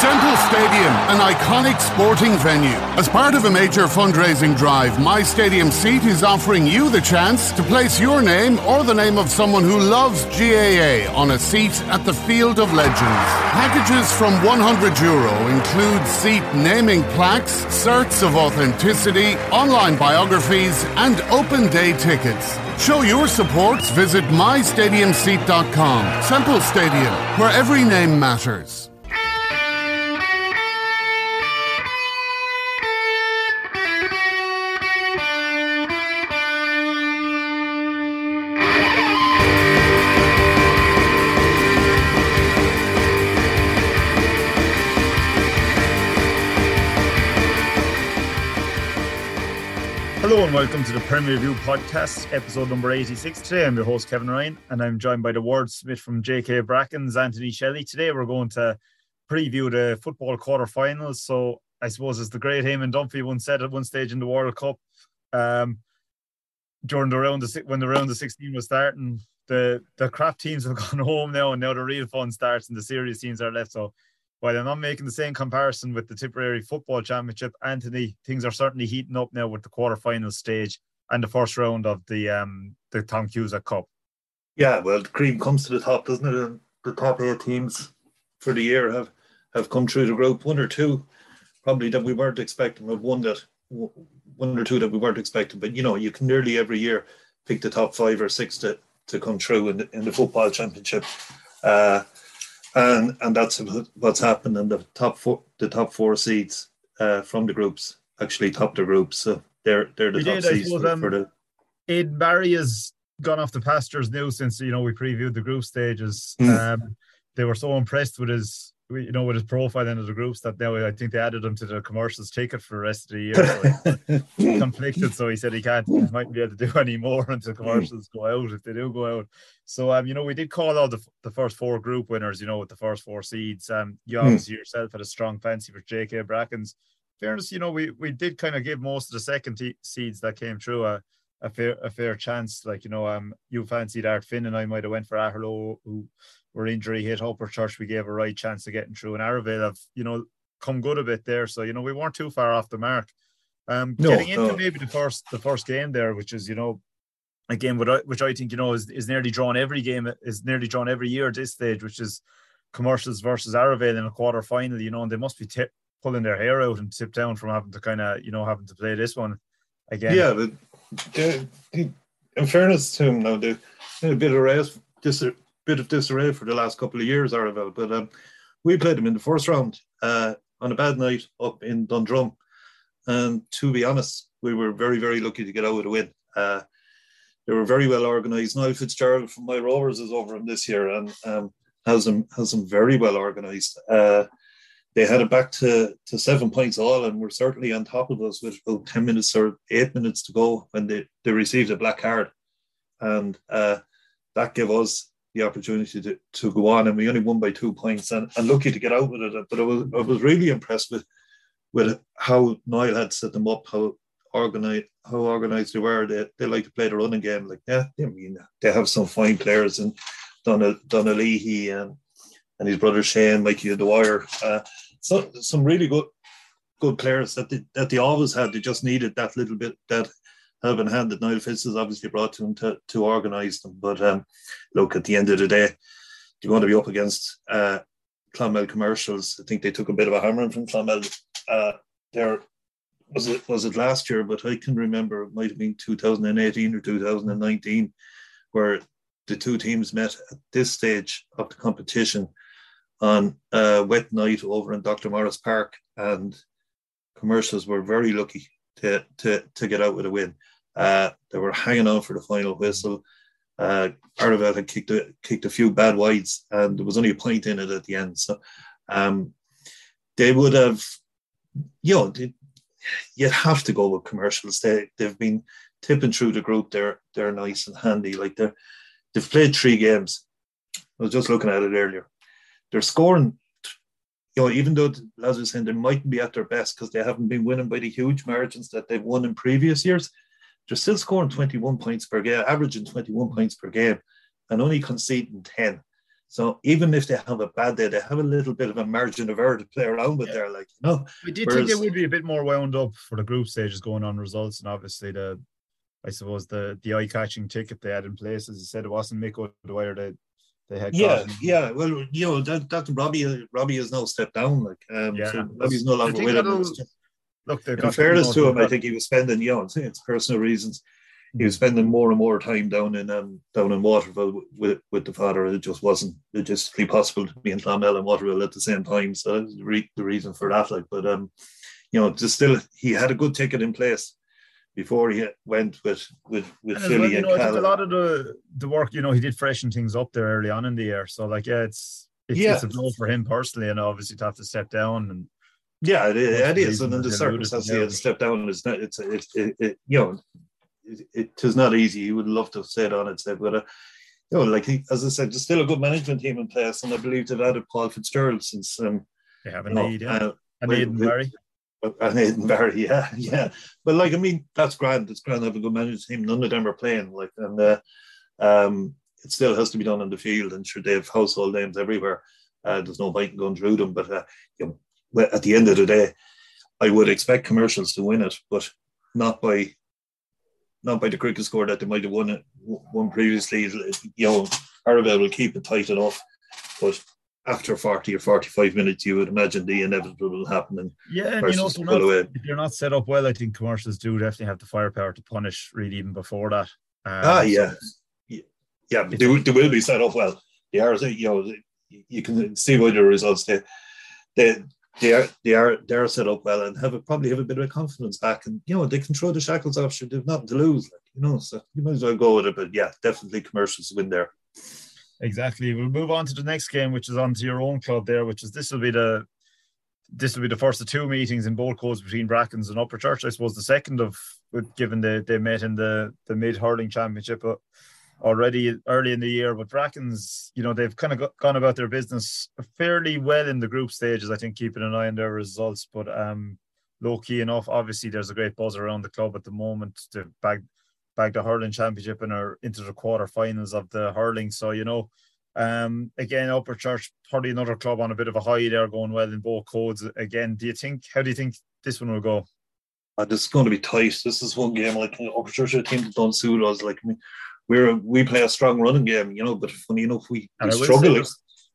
Semple Stadium, an iconic sporting venue. As part of a major fundraising drive, My Stadium Seat is offering you the chance to place your name or the name of someone who loves GAA on a seat at the Field of Legends. Packages from 100 euro include seat naming plaques, certs of authenticity, online biographies, and open day tickets. Show your support. Visit mystadiumseat.com. Semple Stadium, where every name matters. Hello and welcome to the Premier View podcast, episode number 86. Today I'm your host, Kevin Ryan, and I'm joined by the wordsmith from JK Brackens, Anthony Shelley. Today we're going to preview the football quarterfinals. So I suppose as the great Eamon Dunphy once said at one stage in the World Cup, um, during the round of, when the round of 16 was starting, the, the crap teams have gone home now, and now the real fun starts and the serious teams are left. So while I'm not making the same comparison with the Tipperary Football Championship, Anthony, things are certainly heating up now with the quarterfinal stage and the first round of the um the Tom Cusack Cup. Yeah, well, the cream comes to the top, doesn't it? The top eight teams for the year have have come through the group. One or two, probably that we weren't expecting, but one that one or two that we weren't expecting. But you know, you can nearly every year pick the top five or six to to come through in the, in the football championship. Uh, and and that's what's happened. In the top four the top four seeds uh, from the groups actually top the groups. So they're they're the we top did, seeds suppose, for, um, for, the Ed Barry has gone off the pastures now since you know we previewed the group stages. Mm. um, they were so impressed with his you know, with his profile into the groups that now I think they added him to the commercials ticket for the rest of the year. So conflicted, so he said he can't, he might be able to do any more until commercials go out if they do go out. So, um, you know, we did call out the, the first four group winners, you know, with the first four seeds. Um, you hmm. obviously mm. yourself had a strong fancy for JK Brackens. Fairness, you know, we we did kind of give most of the second seeds that came through a, a fair a fair chance. Like you know, um, you fancied Art Finn and I might have went for Aherlow, who were injury hit Upper Church, we gave a right chance of getting through. And Arravale have, you know, come good a bit there. So, you know, we weren't too far off the mark. Um, no, getting into no. maybe the first the first game there, which is, you know, a game which I, which I think, you know, is, is nearly drawn every game, is nearly drawn every year at this stage, which is commercials versus Arravale in a quarter final, you know, and they must be tip, pulling their hair out and tip down from having to kind of, you know, having to play this one again. Yeah, but in fairness to him, now, they, a bit of race, just bit of disarray for the last couple of years, Arravale. But um, we played them in the first round uh, on a bad night up in Dundrum. And to be honest, we were very, very lucky to get out with a win. Uh, they were very well organised. Niall Fitzgerald from Moyle Rovers is over them this year and um, has them has them very well organised. Uh, they had it back to, to seven points all and were certainly on top of us with about 10 minutes or eight minutes to go when they, they received a black card. And uh, that gave us the opportunity to, to go on and we only won by two points and, and lucky to get out with it. But I was, I was really impressed with with how Niall had set them up, how organized how organized they were. They, they like to play the running game. Like, yeah, I mean, they have some fine players and Donna Leahy and and his brother Shane, Mikey Dwyer. Uh, so some really good good players that they, that they always had. They just needed that little bit that helping hand that Niall Fitz has obviously brought to them to, to organise them. But um, look, at the end of the day, you're going to be up against uh, Clonmel commercials. I think they took a bit of a hammering from Clonmel. Uh, there was it was it last year, but I can remember it might have been 2018 or 2019, where the two teams met at this stage of the competition on a wet night over in Dr. Morris Park, and commercials were very lucky to to to get out with a win. Uh, they were hanging on for the final whistle. Uh, Arravale had kicked a, kicked a few bad wides, and there was only a point in it at the end. So um, they would have, you know, they, you'd have to go with commercials. They they've been tipping through the group. They're they're nice and handy. Like they're they've played three games. I was just looking at it earlier. They're scoring. You know, even though as I was saying, they mightn't be at their best because they haven't been winning by the huge margins that they've won in previous years. They're still scoring 21 points per game, averaging 21 points per game, and only conceding 10. So even if they have a bad day, they have a little bit of a margin of error to play around with yeah. there. Like, you know, I did Whereas, think it would be a bit more wound up for the group stages going on results, and obviously the, I suppose the the eye catching ticket they had in place, as you said, it wasn't Mick O'Dwyer they they had. Yeah, yeah. Well, you know, that, that Robbie Robbie has now stepped down. Like, um, yeah, so Robbie's no longer with him. Look, in fairness to him, I think he was spending, you know, it's personal reasons he was spending more and more time down in um, down in Waterville with with the father. It just wasn't logistically possible to be in Clonmel and Waterville at the same time. So that's the, the reason for that. Like, but um, you know, just still he had a good ticket in place before he went with with with and Philly well, you know, and a lot of the the work. You know, he did freshen things up there early on in the year. So like, yeah, it's it's, yeah. it's a blow for him personally, and obviously to have to step down and. Yeah, it, it is, and in the circumstances he had to step down, it's not. It's it, it, it you know it, it is not easy. He would love to have stayed on it, said, but uh, you know, like he, as I said, there's still a good management team in place, and I believe they've added Paul Fitzgerald since um, they have a need, yeah. Uh, and Aidan Barry. And Barry, yeah, yeah. But like, I mean, that's grand. It's grand to have a good management team. None of them are playing, like, and uh, um, it still has to be done on the field. And sure, they have household names everywhere. Uh, there's no point in going through them, but uh, you know, at the end of the day, I would expect commercials to win it, but not by not by the cricket score that they might have won it won previously. You know, Arravale will keep it tight enough, but after 40 or 45 minutes, you would imagine the inevitable will happen. And yeah, and you know, if they're, not, if they're, not, set up well, I think commercials do definitely have the firepower to punish really even before that. Um, ah, yeah. So yeah, they, they will be set up well. They are, you know, you can see by the results. They, they, they are they are they are set up well and have a, probably have a bit of a confidence back and you know they can throw the shackles off sure they've nothing to lose like you know so you might as well go with it but yeah definitely commercials win there exactly we'll move on to the next game which is on to your own club there which is this will be the this will be the first of two meetings in both codes between Brackens and Upperchurch I suppose the second of given they, they met in the the mid hurling championship already early in the year. But Brackens, you know, they've kind of gone about their business fairly well in the group stages. I think keeping an eye on their results, but um, low key enough. Obviously, there's a great buzz around the club at the moment to bag bag the hurling championship and are into the quarterfinals of the hurling. So you know. Um, again, Upperchurch, probably another club on a bit of a high there, going well in both codes. Again, do you think? How do you think this one will go? Uh, this is going to be tight. This is one game like Upperchurch, a team that don't suit us. Like I mean, we're we play a strong running game, you know. But funny enough, we, we struggle.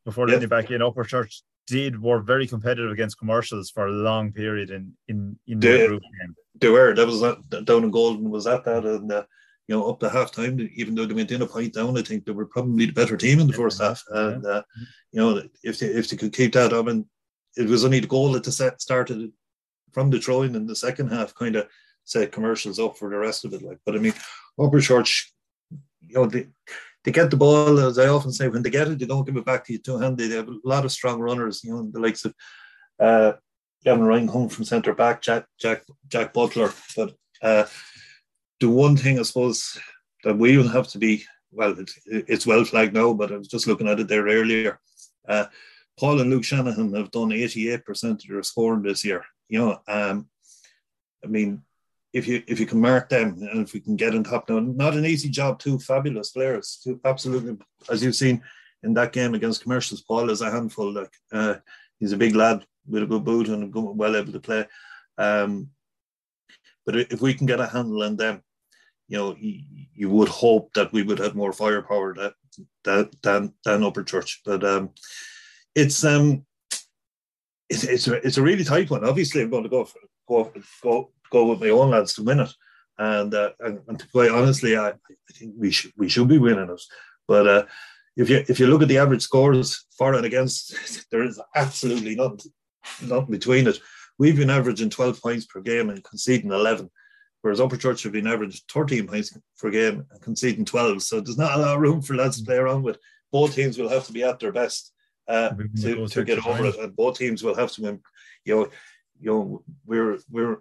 Before letting yeah. back in, Upperchurch did were very competitive against commercials for a long period in in in they, the group game. They were. That was that down in Golden was at that, and uh, you know up to half time, even though they went in a point down, I think they were probably the better team in the first half. And uh, you know if they if they could keep that up, and it was only the goal that the set started from the throwing in the second half, kind of set commercials up for the rest of it. Like, but I mean, Upperchurch you know, they, they get the ball, as I often say, when they get it, they don't give it back to you two handed. They have a lot of strong runners, you know, the likes of Uh, Gavin Ryan coming from centre back, Jack Jack Jack Butler. But uh, the one thing I suppose that we will have to be well, it, it's well flagged now, but I was just looking at it there earlier. Uh, Paul and Luke Shanahan have done 88% of their scoring this year. You know, um, I mean, if you if you can mark them and if we can get on top now, not an easy job. Two fabulous players, two absolutely, as you've seen in that game against Commercials. Paul is a handful. Like uh, he's a big lad with a good boot and well able to play. Um, but if we can get a handle on them, you know, you, would hope that we would have more firepower that, than than Upperchurch. But um, it's um, it's it's a, it's a really tight one. Obviously, I'm going to go for, go go go with my own lads to win it. And uh, and, and to quite honestly, I, I think we should we should be winning it. But uh, if you if you look at the average scores for and against, there is absolutely nothing nothing between it. We've been averaging 12 points per game and conceding 11 whereas Upperchurch have been averaging 13 points per game and conceding 12. So there's not a lot of room for lads to play around with. Both teams will have to be at their best uh, to, to get over it, and both teams will have to, you know, you know, we're we're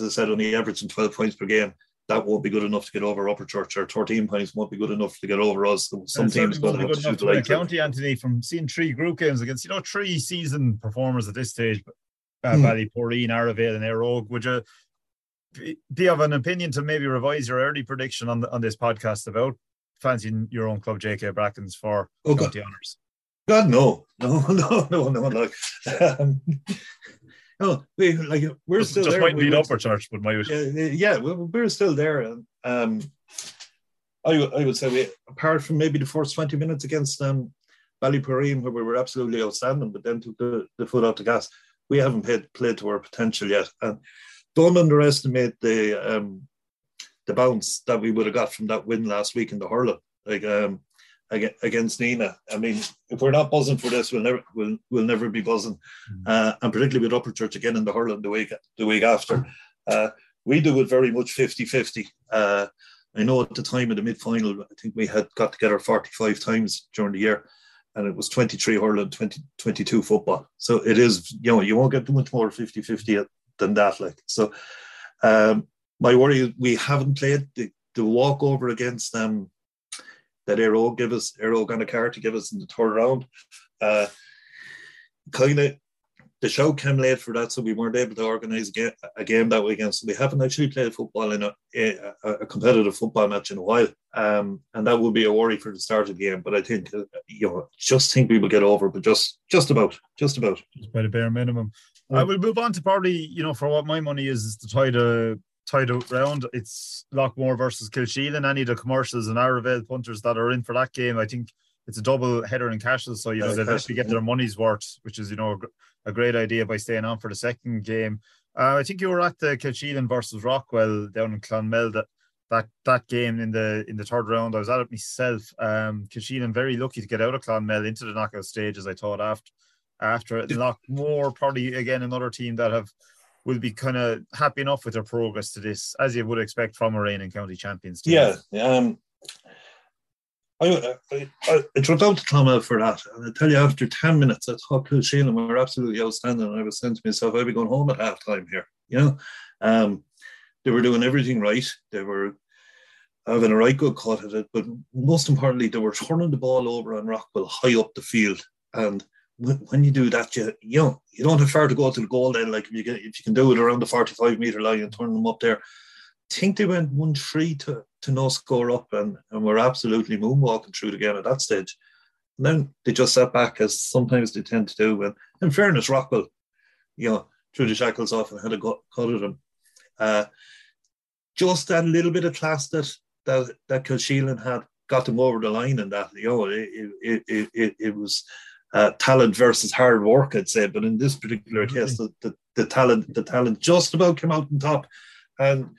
as I said, only averaging 12 points per game. That won't be good enough to get over Upperchurch, or 13 points won't be good enough to get over us. Some teams going to have to do the county, Anthony, from seeing three group games against, you know, three season performers at this stage, uh, hmm. Ballyporeen, Arravale, and Éire Óg. Would you be have an opinion to maybe revise your early prediction on the, on this podcast about fancying your own club, JK Brackens, for oh, county honours? God, no, no, no, no, no. Like, um, no, we like we're just, still just there. might be Upperchurch, but my yeah, yeah, we're still there. And um, I, I would say we, apart from maybe the first twenty minutes against um, Ballyporeen, where we were absolutely outstanding, but then took the, the foot off the gas, we haven't played, played to our potential yet. And don't underestimate the um, the bounce that we would have got from that win last week in the hurling, like um, against Nenagh. I mean, if we're not buzzing for this, we'll never we'll, we'll never be buzzing, mm. uh, and particularly with Upperchurch again in the hurling the week the week after. Uh, we do it very much 50-50. Uh, I know at the time of the mid-final, I think we had got together 45 times during the year and it was 23 hurling, 20, 22 football. So it is, you know, you won't get too much more 50-50 than that. Like so, um, my worry is we haven't played the, the walkover against them um, that Óg give us, Éire Óg on a card to give us in the third round. Uh, kind of the show came late for that, so we weren't able to organise a game, a game that weekend. So we haven't actually played football in a, a, a competitive football match in a while, um, and that would be a worry for the start of the game. But I think uh, you know, just think we will get over, but just just about, just about, just by the bare minimum. I will move on to probably, you know, for what my money is, is to try to tie the round. It's Loughmore versus Kilsheelan. Any of the commercials and Arravale punters that are in for that game, I think it's a double header in Cashel. So, you know, they'll actually get their money's worth, which is, you know, a great idea by staying on for the second game. Uh, I think you were at the Kilsheelan versus Rockwell down in Clonmel that that that game in the in the third round. I was at it myself. Um Kilsheelan very lucky to get out of Clonmel into the knockout stage as I thought after after it. more probably again another team that have will be kind of happy enough with their progress to this, as you would expect from a reigning county champions. Team. Yeah, um, I, I, I, dropped out to Clonmel for that, and I tell you, after ten minutes, I thought Kilsheelan were absolutely outstanding. And I was saying to myself, I'd be going home at half time here. You know, um, they were doing everything right. They were having a right good cut at it, but most importantly, they were turning the ball over on Rockwell high up the field, and when you do that, you you know you don't have far to go to the goal. Then, like if you get, if you can do it around the forty-five meter line and turn them up there, I think they went one three to to no score up, and and were absolutely moonwalking through the game at that stage. And then they just sat back as sometimes they tend to do. And in fairness, Rockwell, you know, threw the shackles off and had a cut at them. Uh, just that little bit of class that that that Kilsheelan had got them over the line, and that you know it it it, it, it was uh, talent versus hard work, I'd say. But in this particular mm-hmm. case, the, the, the, talent the talent just about came out on top. And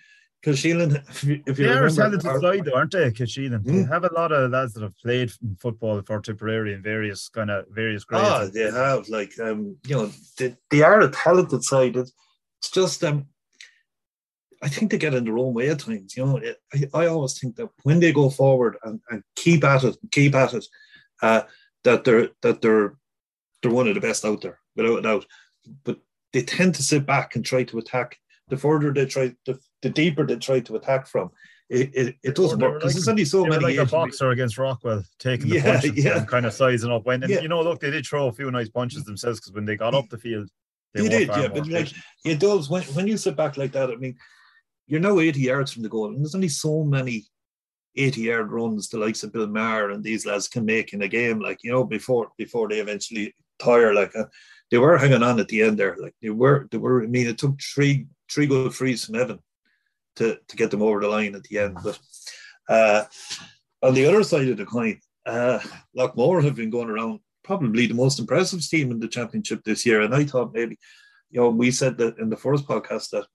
Kilsheelan, if you, if you they are a talented side, aren't they? Kilsheelan. Mm. They hmm? have a lot of lads that have played football for Tipperary in various kind of various grades. Ah, they have. Like, um, you know, they, they are a talented side. It's just um, I think they get in their own way at times. You know, I, I always think that when they go forward and, and keep at it, keep at it, uh, that they're that they're they're one of the best out there without a doubt. but they tend to sit back and try to attack. The further they try, the, the deeper they try to attack from, it, it, it doesn't work because like, there's only so many. Like a boxer against Rockwell taking the yeah, punches yeah. and kind of sizing up. When and, yeah. you know, look, they did throw a few nice punches themselves because when they got up the field, they, they did. Yeah, but like it does when when you sit back like that. I mean, you're now 80 yards from the goal, and there's only so many 80 yard runs the likes of Bill Maher and these lads can make in a game. Like you know, before before they eventually tire, like uh, they were hanging on at the end there. Like they were, they were. I mean, it took three three good frees from Evan to to get them over the line at the end. But uh, on the other side of the coin, uh, Loughmore have been going around probably the most impressive team in the championship this year. And I thought maybe, you know, we said that in the first podcast that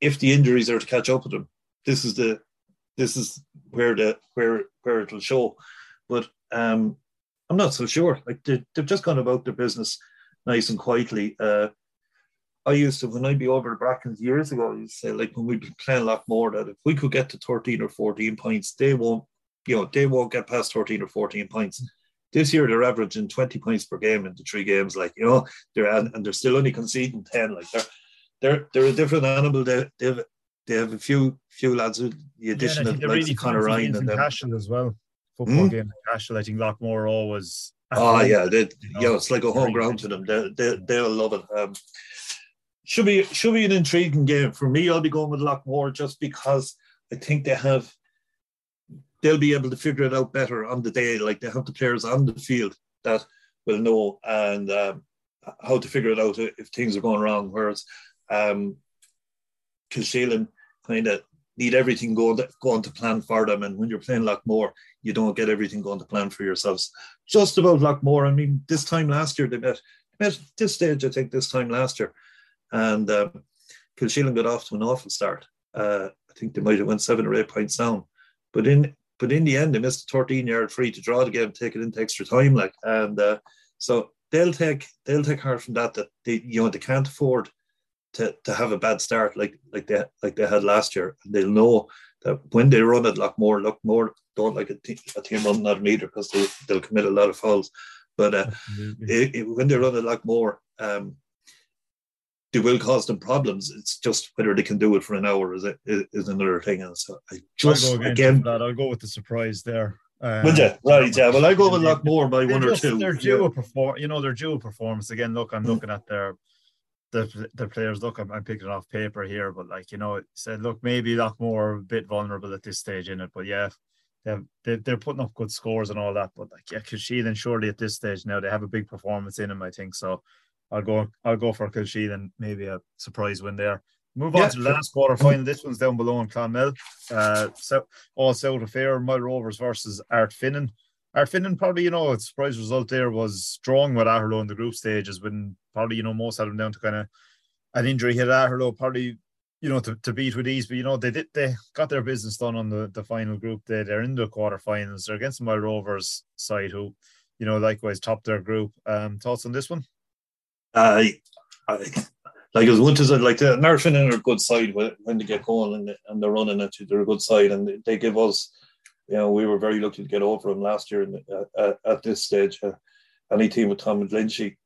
if the injuries are to catch up with them, this is the this is where the where where it'll show. But um, I'm not so sure. Like they, have just gone about their business nice and quietly. Uh, I used to when I'd be over the Brackens years ago. I used to say like when we'd be playing Loughmore that if we could get to 13 or 14 points, they won't. You know, they won't get past 13 or 14 points. This year they're averaging 20 points per game in the three games. Like you know, they're and they're still only conceding 10. Like they're they're they're a different animal. They they've they have a few few lads with the addition yeah, of like really Conor Ryan and them. Cashel as well. Football mm. game Cashel. I think Loughmore always. Oh yeah, they, you know, yeah, it's like a home ground to them. They they they'll love it. Um, should be should be an intriguing game for me. I'll be going with Loughmore just because I think they have they'll be able to figure it out better on the day. Like they have the players on the field that will know and um, how to figure it out if things are going wrong. Whereas um, Kilsheelan kind of need everything going to, going to plan for them. And when you're playing Loughmore, you don't get everything going to plan for yourselves. Just about Loughmore. I mean, this time last year they met, met this stage, I think, this time last year. And um, Kilsheelan got off to an awful start. Uh, I think they might have went seven or eight points down. But in but in the end, they missed a 13 yard free to draw the game, take it into extra time. Like and uh, so they'll take they'll take heart from that that they you know they can't afford to, to have a bad start like like they like they had last year. And they'll know that when they run it Loughmore, look more don't like a, team, a team running out of meter because they, they'll commit a lot of fouls. But uh, it, it, when they run it Loughmore, um, they will cause them problems. It's just whether they can do it for an hour is is another thing. And so I just I'll again that I'll go with the surprise there. Um, Would you? Right, yeah. Well, I go with Loughmore by one just, or two. They're due yeah. a perform. You know, they're due a performance. Again, look, I'm looking at their the the players. Look, I'm, I'm picking off paper here, but like you know, it said, look, maybe Loughmore a bit vulnerable at this stage in it, but yeah, they're they're putting up good scores and all that. But like, yeah, Kilsheelan surely at this stage now they have a big performance in them. I think so. I'll go I'll go for Kilsheelan, maybe a surprise win there. Move on yeah. to the last quarter final. This one's down below in Clonmel. Uh, so all South Affair, Moyle Rovers versus Ardfinnan probably, you know, a surprise result there was strong with Aherlow in the group stages when probably, you know, most had them down to kind of an injury hit Aherlow, probably, you know, to, to beat with ease. But you know, they did they got their business done on the, the final group day. They're in the quarterfinals. They're against Moyle Rovers side who, you know, likewise topped their group. Um, thoughts on this one? I, I like as much as I'd like to, Nerfin are a good side when, when they get going and, and they're running it, they're a good side and they give us, you know, we were very lucky to get over them last year in, uh, at this stage. Uh, any team with Tom and Lynchy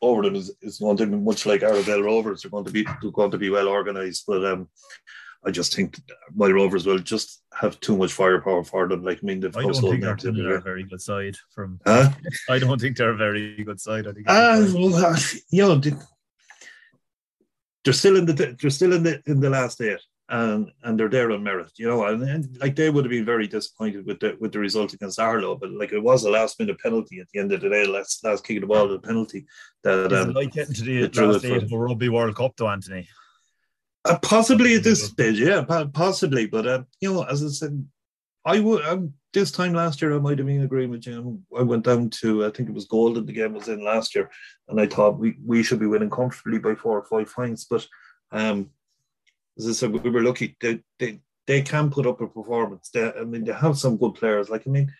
over them is, is going to be much like Arravale Rovers. They're going to be they're going to be well organised, but um, I just think Moyle Rovers will just have too much firepower for them. Like I mean, they've I don't think they're, a very good side. From huh? I don't think they're a very good side. I think. Uh, well, you know, they're still in the they're still in the in the last eight, and and they're there on merit. You know, and, and like they would have been very disappointed with the with the result against Aherlow, but like it was a last minute penalty at the end of the day, last last kick of the ball, at the penalty that um, like getting to the last eight of the Rugby World Cup, though, Anthony. Uh, possibly at this stage, yeah, possibly. But uh, you know, as I said, I would um, this time last year I might have been agreeing with you. I went down to I think it was Golden the game was in last year, and I thought we, we should be winning comfortably by four or five points. But um, as I said, we were lucky. They they, they can put up a performance. They, I mean, they have some good players. Like I mean,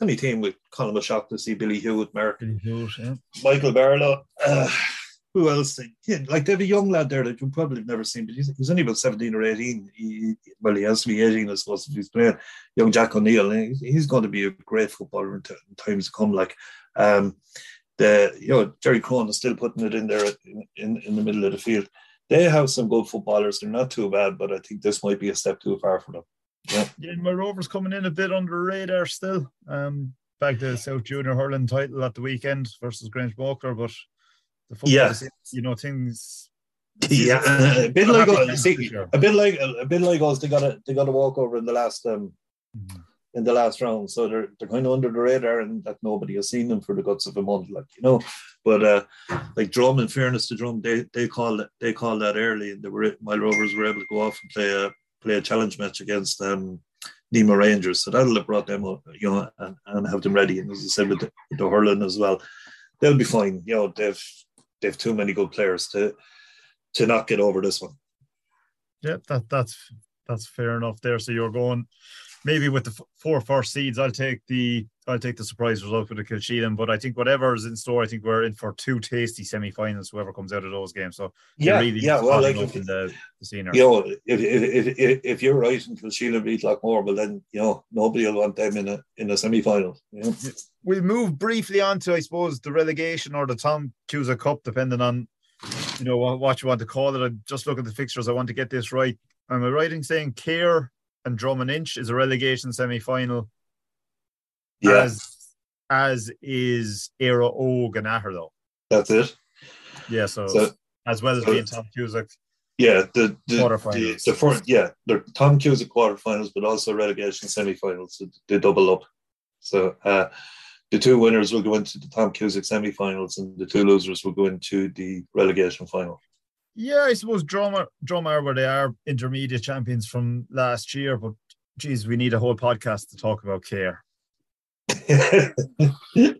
any team with Colin see Billy Hewitt, Mark, Billy Hewitt, yeah. Michael Barlow. Uh, who else? Yeah, like they have a young lad there that you probably have never seen, but he's, he's only about 17 or 18. He, well, he has to be 18, I suppose, if he's playing. Young Jack O'Neill, he's, he's going to be a great footballer in, t- in times to come. Like, um, the you know Jerry Crone is still putting it in there in, in, in the middle of the field. They have some good footballers. They're not too bad, but I think this might be a step too far for them. Yeah, yeah Moyle Rovers coming in a bit under the radar still. Um, back to South Junior hurling title at the weekend versus Grangemockler, but the football, yeah. you know, things. Yeah, a bit like see, a bit like a, bit like us. They got a they got a walkover in the last um mm-hmm. In the last round, so they're they're kind of under the radar, and that nobody has seen them for the guts of a month, like you know. But uh, like Drum, in fairness to Drum, they they called they called that early, and they were Moyle Rovers were able to go off and play a play a challenge match against um Nemo Rangers. So that'll have brought them up, you know, and, and have them ready. And as I said, with the, with the hurling as well, they'll be fine. You know, they've they've too many good players to to not get over this one. Yeah, that that's that's fair enough there. So you're going maybe with the four first seeds. I'll take the I'll take the surprise result with the Kilsheelan, but I think whatever is in store, I think we're in for two tasty semi-finals. Whoever comes out of those games, so yeah, really yeah. Well, like if, in the, the you know, if, if if if you're right and Kilsheelan beat Loughmore, well then you know nobody will want them in a in a semi-final. You know? We'll move briefly on to I suppose the relegation or the Tom Cusack Cup, depending on you know what you want to call it. I just look at the fixtures. I want to get this right. Am I right in saying Cahir and Drom Inch is a relegation semi-final? yeah. as as is Óg and Aherlow. That's it. Yeah, so, so as well as so, being Tom Cusack. Yeah, the the quarterfinals. The, the fourth, yeah, the Tom Cusack quarterfinals, but also relegation semifinals. So they double up. So uh, the two winners will go into the Tom Cusack semifinals, and the two losers will go into the relegation final. Yeah, I suppose Drummer Drummer where they are intermediate champions from last year, but geez, we need a whole podcast to talk about Cahir.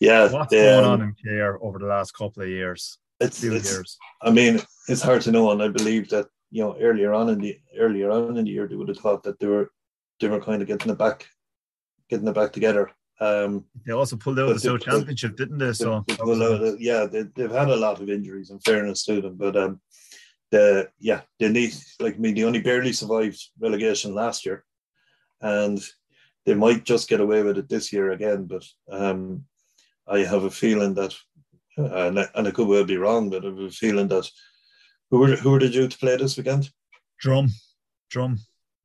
yeah, what's going um, on in Cahir over the last couple of years? It's, it's years. I mean, it's hard to know, and I believe that you know earlier on in the earlier on in the year they would have thought that they were they were kind of getting it back, getting it back together. Um, they also pulled out of the South Championship, didn't they? So they, they yeah, they, have had a lot of injuries. In fairness to them, but um, the yeah, they need like I mean, they only barely survived relegation last year, and they might just get away with it this year again. But um, I have a feeling that, and I, and I could well be wrong, but I have a feeling that who were who were they due to play this weekend? Drum, Drum.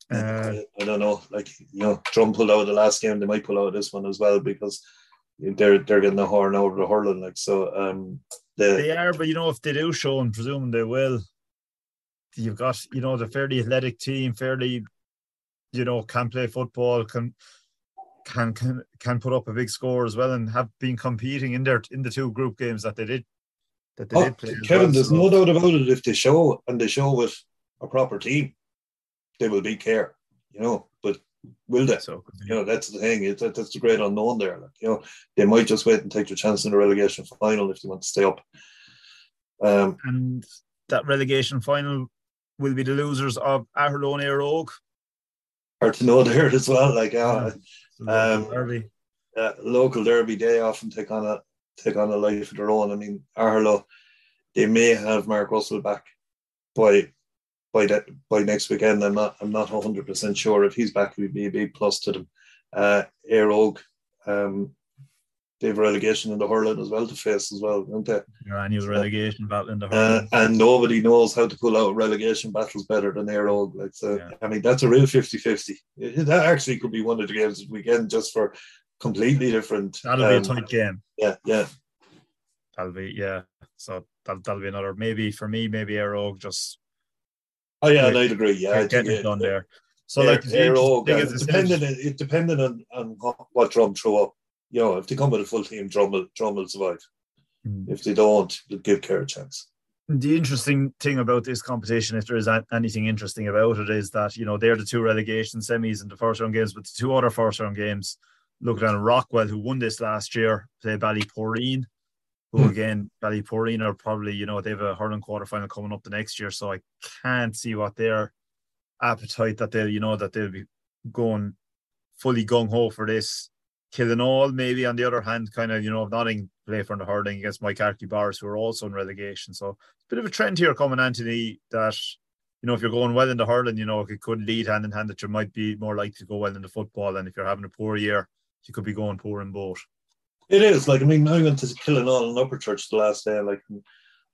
Uh, I, don't know. Like you know, Drum pulled out the last game. They might pull out this one as well because they're they're getting the horn over the hurling. Like so, um, they, they are. But you know, if they do show, and presuming they will, you've got you know the fairly athletic team, fairly you know, can play football, can can can can put up a big score as well, and have been competing in their in the two group games that they did. That they oh, did play Kevin, well, there's so. no doubt about it. If they show and they show with a proper team, they will be Cahir, You know, but will they? So, you know, that's the thing. It's, that's the great unknown there. Like, you know, they might just wait and take their chance in the relegation final if they want to stay up. Um, and that relegation final will be the losers of Aherlow and Éire Óg hard to know there as well. Like, uh, um, derby. Uh, local derby, they often take on a take on a life of their own. I mean, Aherlow, they may have Mark Russell back by by that by next weekend. I'm not I'm not 100 percent sure if he's back. Would be a big plus to them. Uh, Óg, um, they have relegation in the hurling as well to face as well, don't they? Your annual relegation battle in the uh, hurling. Uh, and nobody knows how to pull out relegation battles better than Óg. Like so, yeah. I mean, that's a real 50-50. That actually could be one of the games this weekend just for completely different. That'll um, be a um, tight game. Yeah, yeah. That'll be yeah. So that'll, that'll be another maybe for me, maybe Óg just. Oh yeah, like, I'd agree. Yeah, getting it done there. So Air, like, Éire Óg, uh, depending, it depending on, on what drum throw up you know, if they come with a full team, Drum will, Drum will survive. Mm. If they don't, they'll give Cahir a chance. The interesting thing about this competition, if there is anything interesting about it, is that you know they're the two relegation semis and the first round games, but the two other first round games, looking at Rockwell, who won this last year, say Ballyporeen, who mm. again Ballyporeen are probably you know they have a hurling quarter final coming up the next year, so I can't see what their appetite that they'll you know that they'll be going fully gung ho for this Killenaule, maybe on the other hand, kind of, you know, nothing play for the hurling against Moycarkey Borris, who are also in relegation. So it's a bit of a trend here coming, Anthony, that, you know, if you're going well in the hurling, you know, it could lead hand in hand that you might be more likely to go well in the football. And if you're having a poor year, you could be going poor in both. It is like I mean I went to Killenaule and Upperchurch the last day. Like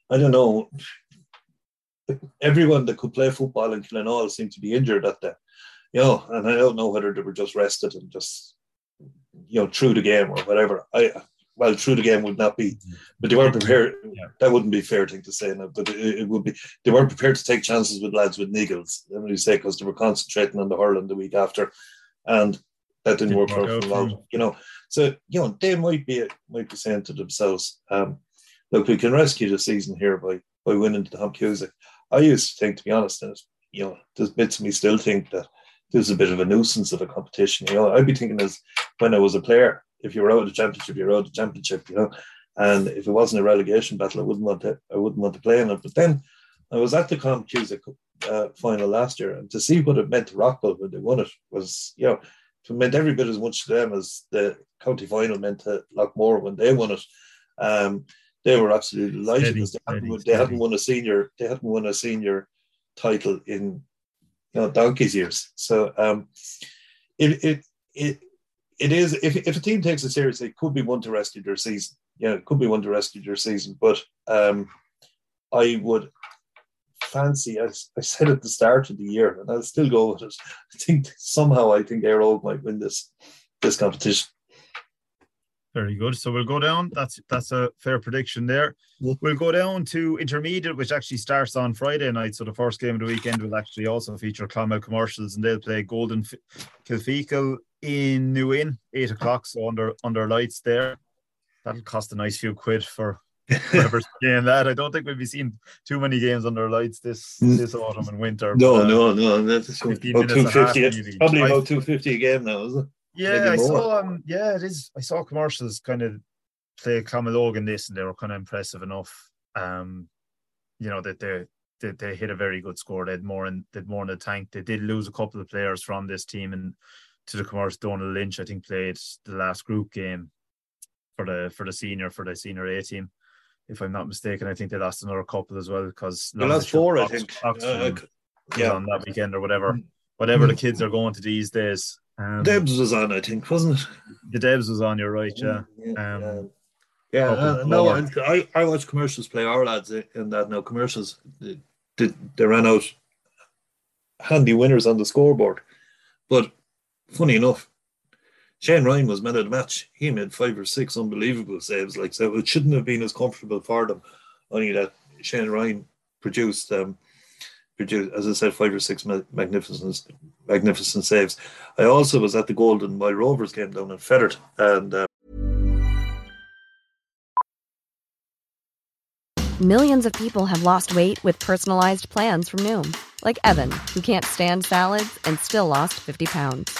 I don't know, everyone that could play football in Killenaule seemed to be injured at that. You know, and I don't know whether they were just rested and just you know through the game or whatever. I well, through the game would not be, but they weren't prepared. Yeah. That wouldn't be a fair thing to say, no, but it, it, would be. They weren't prepared to take chances with lads with niggles. Let me say because they were concentrating on the hurling the week after, and that didn't, didn't work out for long. You know, so you know they might be might be saying to themselves, um, "Look, we can rescue the season here by by winning the Tom Cusack." I used to think, to be honest, and you know, there's bits of me still think that there's a bit of a nuisance of a competition. You know, I'd be thinking as when I was a player, if you were out of the championship, you're out of the championship, you know. And if it wasn't a relegation battle, I wouldn't want to. I wouldn't want to play in it. But then I was at the Tom Cusack uh, final last year, and to see what it meant to Rockwell when they won it was, you know, it meant every bit as much to them as the county final meant to Loughmore when they won it. Um, they were absolutely delighted because they, hadn't, they hadn't won a senior. They hadn't won a senior title in you know donkey's years. So um, it it it it is if, if a team takes it seriously, it could be one to rescue their season. Yeah, it could be one to rescue their season. But um, I would fancy, as I said at the start of the year, and I'll still go with it. I think somehow I think Éire might win this this competition. Very good. So we'll go down. That's that's a fair prediction there. We'll go down to intermediate, which actually starts on Friday night. So the first game of the weekend will actually also feature Clonmel commercials, and they'll play Golden Kilfeacle in New Inn, eight o'clock. So under under lights there. That'll cost a nice few quid for whoever's playing that. I don't think we'll be seeing too many games under lights this mm. this autumn and winter. No, uh, no, no. That's about two fifty. Probably about two fifty a game now, is it? Yeah, I saw. Um, yeah, it is. I saw commercials kind of play Clonmel in this, and they were kind of impressive enough. Um, you know that they they, they hit a very good score. They had more in they had more in the tank. They did lose a couple of players from this team and to the commerce. Donald Lynch, I think, played the last group game for the for the senior for the senior A team. If I'm not mistaken, I think they lost another couple as well because the last four, I think, uh, yeah, on that weekend or whatever. Mm. Whatever the kids are going to these days, um, Debs was on, I think, wasn't it? The Debs was on. You're right. Yeah. Yeah. Um, yeah. Uh, no, I, I watch commercials play our lads in that now. Commercials, they, they ran out handy winners on the scoreboard. But funny enough, Shane Ryan was man of the match. He made five or six unbelievable saves. Like so, it shouldn't have been as comfortable for them. Only that Shane Ryan produced um, produced, as I said, five or six magnificent, magnificent saves. I also was at the Golden Moyle Rovers game down in Fethard, and. Uh, Millions of people have lost weight with personalized plans from Noom, like Evan, who can't stand salads and still lost 50 pounds.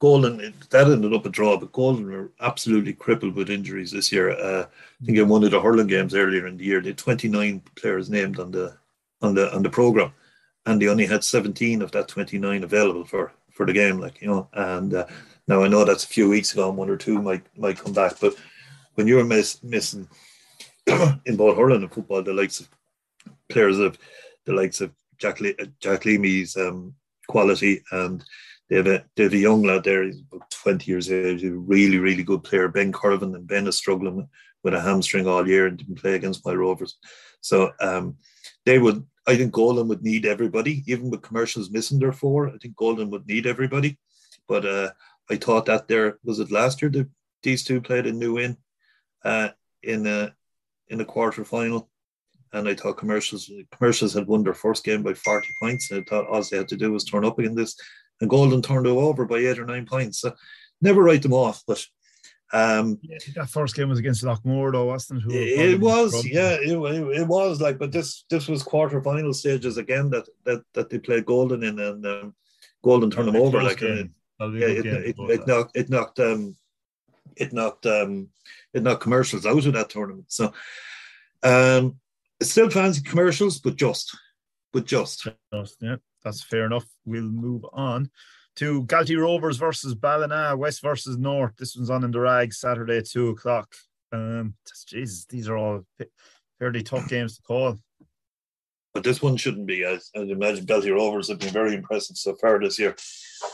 Golden, that ended up a draw, but Golden were absolutely crippled with injuries this year. Uh, I think in one of the hurling games earlier in the year, they had 29 players named on the on the on the program, and they only had 17 of that 29 available for for the game. Like you know, and uh, now I know that's a few weeks ago, and one or two might might come back, but when you're miss, missing in both hurling and football, the likes of players of the likes of Jack Le- Jack Leamy's um, quality and they have a they have a young lad there. He's about twenty years old. He's a really really good player. Ben Curvin and Ben is struggling with a hamstring all year and didn't play against Moyle Rovers. So um, they would. I think Golden would need everybody, even with commercials missing their four. I think Golden would need everybody. But uh, I thought that there was it last year that these two played a New Inn uh, in a in a quarter final, and I thought commercials commercials had won their first game by 40 points. And I thought all they had to do was turn up against this. And Golden turned it over by eight or nine points. So never write them off. But um, yeah, that first game was against Loughmore, though, wasn't it? It was, yeah, it, it, it, was like, but this this was quarter final stages again that that that they played Golden in, and um, Golden turned them over. Like, uh, yeah, it, it, it, knocked it knocked um, it knocked um, it knocked commercials out of that tournament. So, um, still fancy commercials, but just, but just. just yeah, that's fair enough. We'll move on to Galtee Rovers versus Ballina, West versus North. This one's on in the Ragg Saturday at two o'clock. Um, Jesus, these are all fairly tough games to call. But this one shouldn't be. I, I imagine Galtee Rovers have been very impressive so far this year,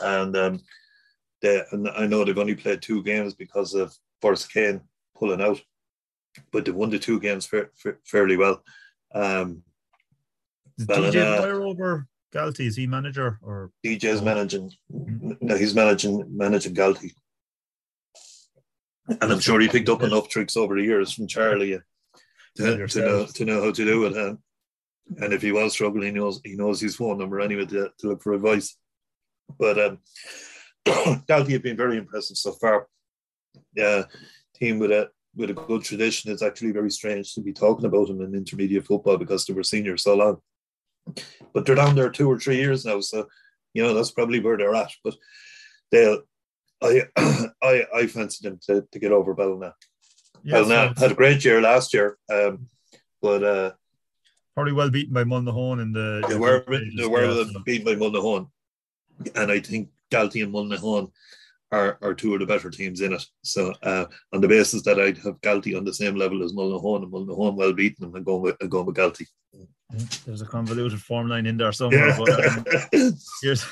and um, they, and I know they've only played two games because of Forrest Kane pulling out, but they won the two games fa- fa- fairly well. Um, DJ over Galtee? Is he manager or DJ's managing? No, he's managing managing Galtee. And I'm sure he picked up enough tricks over the years from Charlie to, to know to know how to do it. And, and if he was struggling, he knows he knows his phone number anyway to, to look for advice. But um, Galtee have been very impressive so far. Yeah, team with a with a good tradition. It's actually very strange to be talking about him in intermediate football because they were seniors so long but they're down there two or three years now, so you know that's probably where they're at. But they'll, I, I, I fancy them to, to get over Ballina. Yes, Ballina had a great year last year, um, but uh, probably well beaten by Mullinahone in the. They were they were yeah, beaten by Mullinahone, and I think Galtee and Mullinahone are, are two of the better teams in it. So uh, on the basis that I'd have Galtee on the same level as Mullinahone and Mullinahone well beaten, and I'm going with I'm going with Galtee. There's a convoluted form line in there somewhere. Yeah. But, um, here's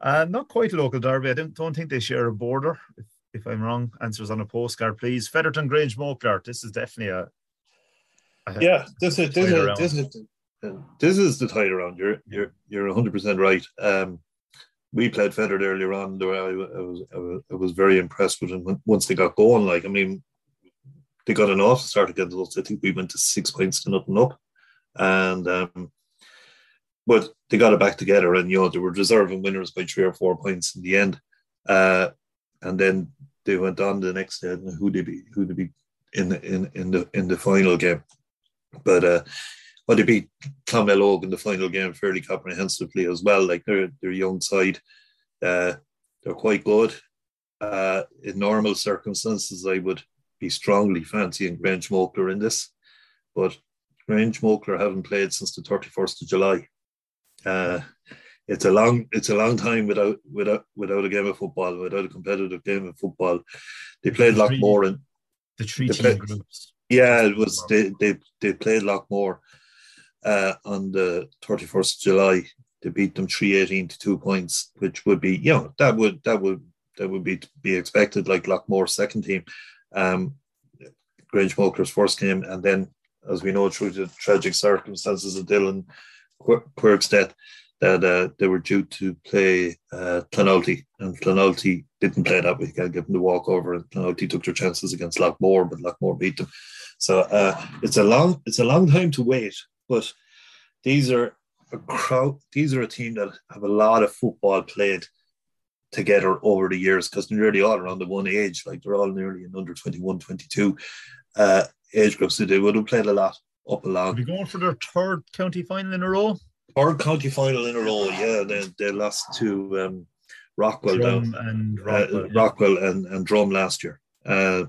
uh, not quite local derby. I don't, don't think they share a border. If, if I'm wrong, answers on a postcard, please. Fetherton Grangemockler. This is definitely a, a yeah. This is this is, this is this is the tide around. You're you're you're 100 percent right. Um, we played Fethard earlier on. I, I, was, I was I was very impressed with him once they got going. Like I mean, they got an off start against us. I think we went to six points to nothing up and um, but they got it back together, and you know they were deserving winners by three or four points in the end. Uh, and then they went on the next day, and who they be who they be in the in in the in the final game. But uh, well, they beat Clonmel in the final game fairly comprehensively as well. Like they're they're young side, uh, they're quite good. Uh, in normal circumstances, I would be strongly fancying Grangemockler in this, but Grangemockler haven't played since the 31st of July. Uh, it's a long it's a long time without without without a game of football, without a competitive game of football. They played the Loughmore and the three team groups. Yeah, it was they they, they played Loughmore uh, on the 31st of July. They beat them 318 to two points, which would be, you know, that would that would that would be be expected like Loughmore's second team. Um Grangemockler's first game, and then as we know through the tragic circumstances of Dylan Quirk's death, that uh, they were due to play uh, Clonoulty, and Clonoulty didn't play that week. I give them the walkover, and Clonoulty took their chances against Loughmore, but Loughmore beat them. So uh, it's a long, it's a long time to wait. But these are a crowd. These are a team that have a lot of football played together over the years because they're nearly all around the one age. Like they're all nearly in under 21, 22. Uh, age groups they would have played a lot up along. Are they going for their third county final in a row? Third county final in a row, yeah. They, they lost to um, Rockwell Drum down, and Rockwell, uh, Rockwell and, and Drum last year. Uh,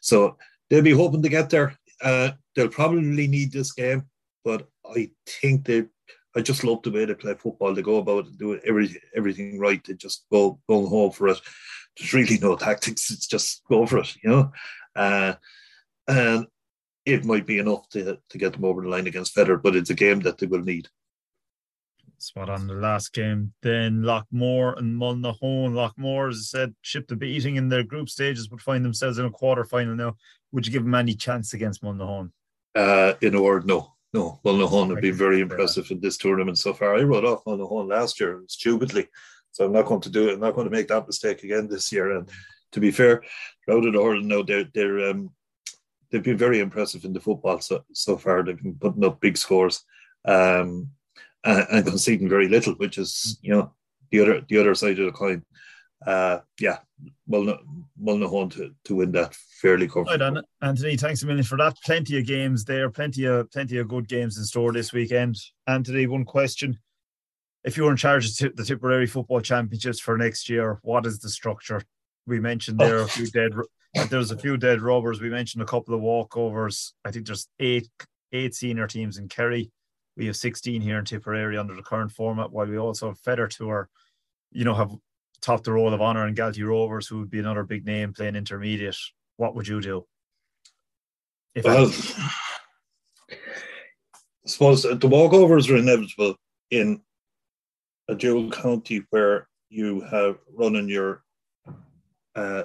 so they'll be hoping to get there. Uh, they'll probably need this game, but I think they. I just love the way they play football. They go about it, do every, everything right. They just go going home for it. There's really no tactics. It's just go for it, you know. Uh, and it might be enough to, to get them over the line against Fethard, but it's a game that they will need. Spot on the last game. Then Loughmore and Mullinahone. Loughmore, as I said, shipped a beating in their group stages, but find themselves in a quarter final now. Would you give them any chance against Mullinahone? Uh, in a word, no. No. Mullinahone have been very impressive in this tournament so far. I wrote off Mullinahone last year stupidly. So I'm not going to do it. I'm not going to make that mistake again this year. And to be fair, the hurling now, they're, they're um, they've been very impressive in the football so, so far. They've been putting up big scores um, and, and, conceding very little, which is you know the other the other side of the coin. Uh, yeah, well, Mullinahone to, to win that fairly comfortably. Right, Anthony, thanks a million for that. Plenty of games there, plenty of plenty of good games in store this weekend. Anthony, one question: If you were in charge of the Tipperary Football Championships for next year, what is the structure? We mentioned there a few dead there's a few dead rubbers. We mentioned a couple of walkovers. I think there's eight eight senior teams in Kerry. We have 16 here in Tipperary under the current format, while we also have Fethard, you know, have topped the roll of honour and Galtee Rovers, who would be another big name playing intermediate. What would you do? If well, I suppose the walkovers are inevitable in a dual county where you have running your uh,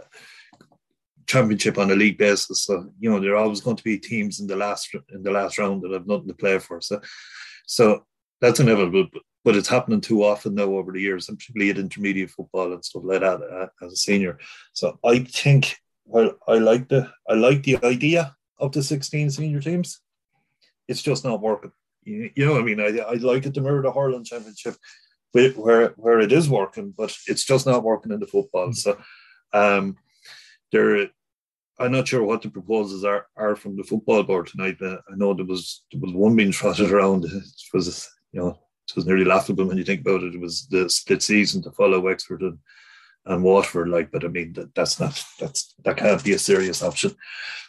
championship on a league basis. So you know there are always going to be teams in the last in the last round that have nothing to play for. So so that's inevitable. But, but it's happening too often now over the years, and particularly at intermediate football and stuff like that uh, as a senior. So I think well, I like the I like the idea of the 16 senior teams. It's just not working. You, you know, I mean, I I like it to mirror the Hurling Championship, where where it is working, but it's just not working in the football. So, um, there I'm not sure what the proposals are, are from the football board tonight. But I know there was there was one being trotted around. It was you know it was nearly laughable when you think about it. It was the split season to follow Wexford and, and Waterford. Like, but I mean that, that's not that's that can't be a serious option.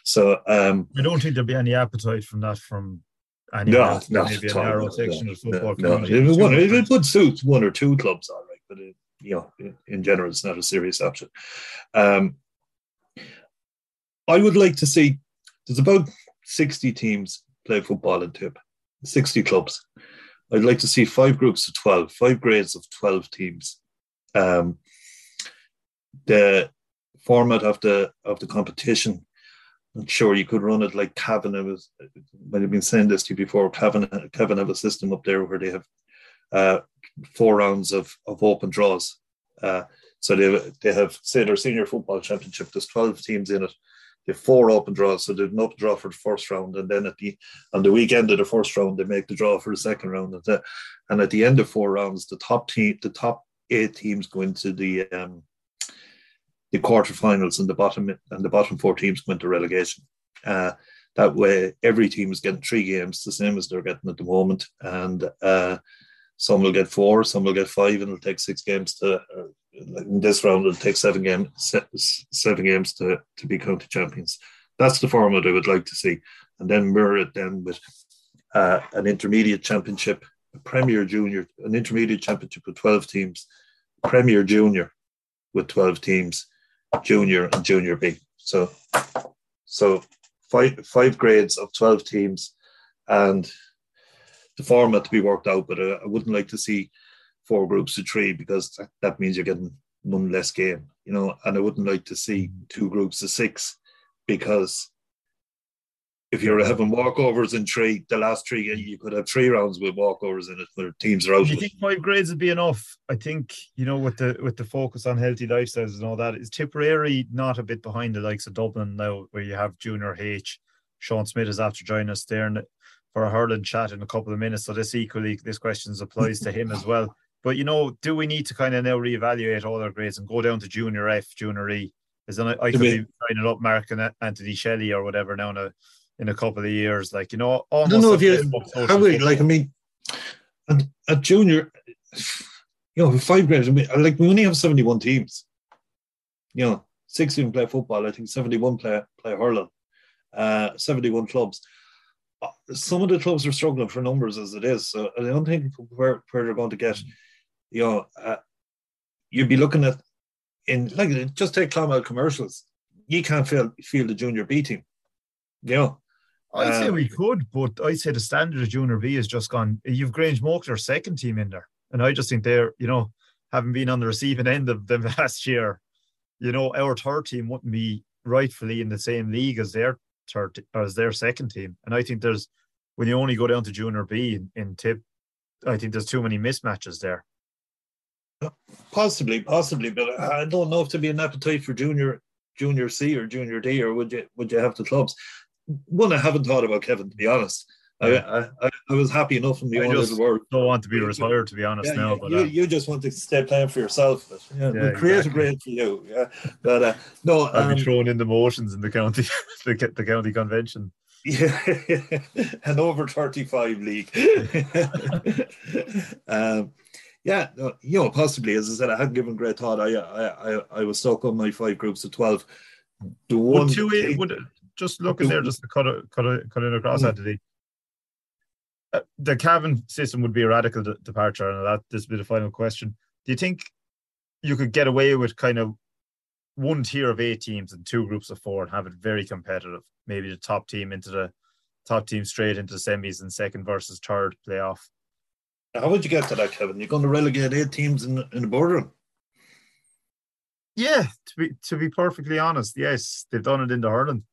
So um, I don't think there'll be any appetite from that from any no, no, maybe a narrow section of football. No, no. It, one, it would suit one or two clubs, all right, but it, you know, in, in general, it's not a serious option. Um, I would like to see there's about 60 teams play football in Tip, 60 clubs. I'd like to see five groups of 12, five grades of 12 teams. Um, the format of the of the competition, I'm sure you could run it like Cavan. Was might have been saying this to you before. Cavan, Cavan have a system up there where they have uh, four rounds of, of open draws. Uh, so they they have say their senior football championship. There's 12 teams in it they have four open draws, so there's an open draw for the first round, and then at the on the weekend of the first round, they make the draw for the second round, and, the, and at the end of four rounds, the top team, the top eight teams go into the um, the quarterfinals, and the bottom and the bottom four teams go into relegation. Uh, that way, every team is getting three games, the same as they're getting at the moment, and uh, some will get four, some will get five, and it'll take six games to. Uh, in this round, it'll take seven games, seven games to to be county champions. That's the format I would like to see, and then mirror it then with uh, an intermediate championship, a Premier Junior, an intermediate championship with twelve teams, Premier Junior with twelve teams, Junior and Junior B. So, so five five grades of twelve teams, and the format to be worked out. But uh, I wouldn't like to see four groups of three because that, that means you're getting one less game, you know. And I wouldn't like to see two groups of six because if you're having walkovers in three, the last three, you could have three rounds with walkovers in it where teams are out. Do you think five grades would be enough? I think you know with the with the focus on healthy lifestyles and all that, is Tipperary not a bit behind the likes of Dublin now, where you have Junior H. Sean Smith is after joining us there for a hurling chat in a couple of minutes. So this equally this question applies to him as well. But you know, do we need to kind of now reevaluate all our grades and go down to junior F, junior E? Is then I, I could be signing up Mark and Anthony Shelley or whatever now in a in a couple of years. Like you know, I don't know if you how we like. I mean, at, at junior, you know, five grades. I mean, like we only have seventy one teams. You know, sixteen play football. I think seventy one play play hurling. Uh, seventy one clubs some of the clubs are struggling for numbers as it is. So I don't think where, where they're going to get you know, uh, you'd be looking at in like just take Clonmel commercials. You can't feel feel the junior B team. You know. I'd um, say we could, but I'd say the standard of junior B has just gone. You've Grange Grangemoke, their second team in there. And I just think they're, you know, having been on the receiving end of them last year, you know, our third team wouldn't be rightfully in the same league as their third as their second team. And I think there's when you only go down to junior B in, in tip, I think there's too many mismatches there. Possibly, possibly, but I don't know if to be an appetite for junior junior C or junior D, or would you would you have the clubs? one I haven't thought about Kevin to be honest. I, I, I was happy enough in the I own just little world. don't want to be retired, to be honest. Yeah, now, yeah, but you, uh, you just want to stay playing for yourself. But, yeah, Yeah, we'll create exactly. a grade for you. Yeah, but uh, no, I'll um, be thrown in the motions in the county, the, the county convention. Yeah, an over 35 league. um, yeah, no, you know, possibly, as I said, I hadn't given great thought. I, I, I, I was stuck on my five groups of 12. The one Would two, thing- would just looking there, just to cut it, cut it, cut it across Mm. Anthony. Uh, the Cavan system would be a radical de- departure, and that this will be the final question. Do you think you could get away with kind of one tier of eight teams and two groups of four and have it very competitive? Maybe the top team into the top team straight into the semis and second versus third playoff. How would you get to that, Kevin? You're going to relegate eight teams in, in the boardroom. Yeah, to be to be perfectly honest, yes, they've done it in the hurling.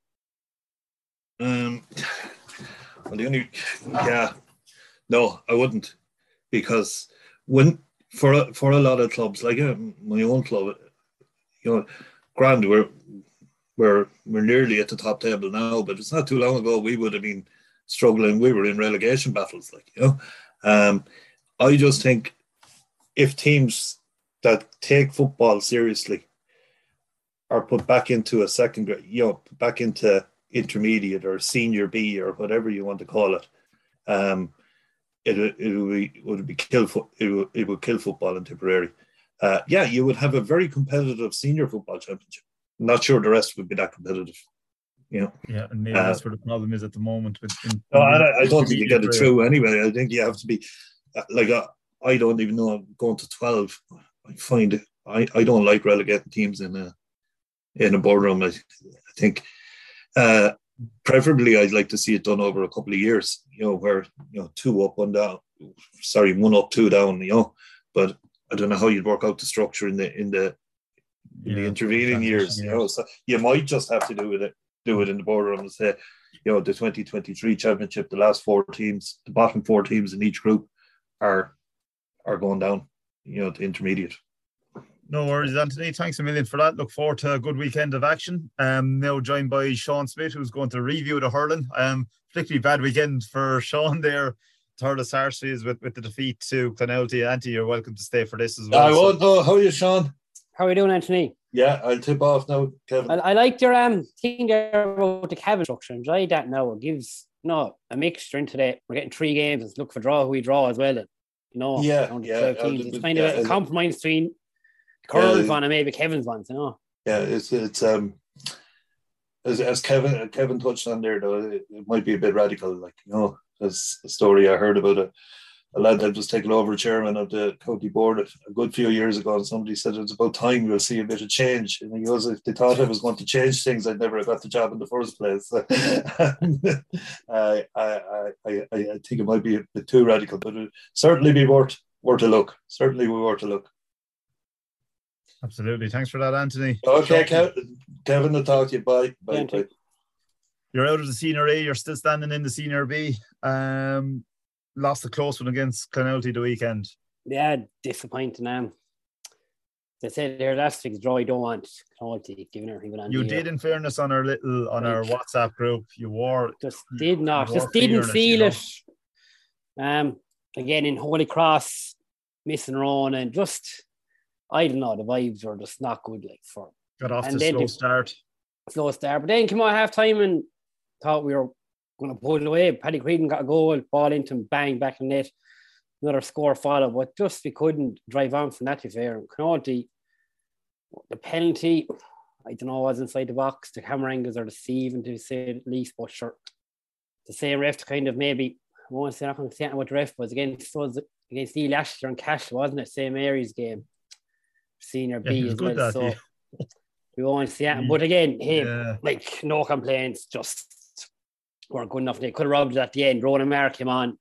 Um, well, the only, yeah, no, I wouldn't, because when for a, for a lot of clubs, like uh, my own club, you know, grand, we're we're we're nearly at the top table now, but it's not too long ago we would have been struggling. We were in relegation battles, like you know. Um, I just think if teams that take football seriously are put back into a second grade, you know, back into intermediate or senior B or whatever you want to call it, um, it it would be would be kill fo- it would, it would kill football in Tipperary. Uh, yeah, you would have a very competitive senior football championship. Not sure the rest would be that competitive. You know, Yeah, and maybe Uh, that's where the problem is at the moment. With in, no, I, I don't think you get it through anyway. I think you have to be uh, like uh, I don't even know. I'm going to twelve. I find it. I, I don't like relegating teams in a in a boardroom. I, I think uh, preferably I'd like to see it done over a couple of years. You know, where you know two up, one down. Sorry, one up, two down. You know, but I don't know how you'd work out the structure in the in the in the intervening years. You know, so you might just have to do it, do it in the boardroom and say, you know, the 2023 championship, the last four teams, the bottom four teams in each group are are going down, you know, to intermediate. No worries, Anthony. Thanks a million for that. Look forward to a good weekend of action. Um, now joined by Sean Smith, who's going to review the hurling. Um, particularly bad weekend for Sean there. Third of Sarsfields with, with the defeat to Clonoulty. Auntie, you're welcome to stay for this as well. I So- won't know. How are you, Sean? How are you doing, Anthony? Yeah, I'll tip off now, Kevin. I, I liked your um thing there about the Cavan structure. Enjoy that now. It gives you know a mixture into that. We're getting three games. Let's look for draw who we draw as well. And, you know, Yeah, yeah, 12 teams. It's kind yeah, of a compromise between Yeah. one and maybe Kevin's ones, you know. Yeah, it's it's um as as Kevin Kevin touched on there though, it, it might be a bit radical. Like you know, there's a story I heard about a, a lad that was taken over chairman of the county board a, good few years ago, and somebody said it's about time we'll see a bit of change. And he goes, if they thought I was going to change things, I'd never have got the job in the first place. I, I, I, I, I think it might be a bit too radical, but it certainly be worth worth a look. Certainly be worth a look. Absolutely. Thanks for that, Anthony. Okay, Sean, Kev, Kevin, to talk to you. Bye. Bye. Yeah, bye. You're out of the senior A. You're still standing in the senior B. Um, lost a close one against Clonoulty the weekend. Yeah, disappointing. Um, they said there last week's draw. You don't want quality given everything went on. You the did, in fairness, on our little on our WhatsApp group. You wore just did not, more just didn't fearless, feel you know. it. Um, again in Holy Cross, missing Ron, and just I don't know, the vibes were just not good. Like for got off And then slow the- start. slow start, but then came out half time and thought we were going to pull away. Paddy Creedon got a goal, ball into him, bang back in net. Another score followed, but just we couldn't drive on from that. To fair, and Connolly, the penalty, I don't know, was inside the box. The camera angles are deceiving to say at least, but sure, the same ref to kind of maybe I won't say nothing saying what the ref was against was against Lee Lashley and Cash, wasn't it? Same areas game, senior Yeah, B as well. that So day. we won't see it. But again, hey, Yeah. like no complaints, just weren't good enough. They could have robbed it at the end. Ronan Maher came on,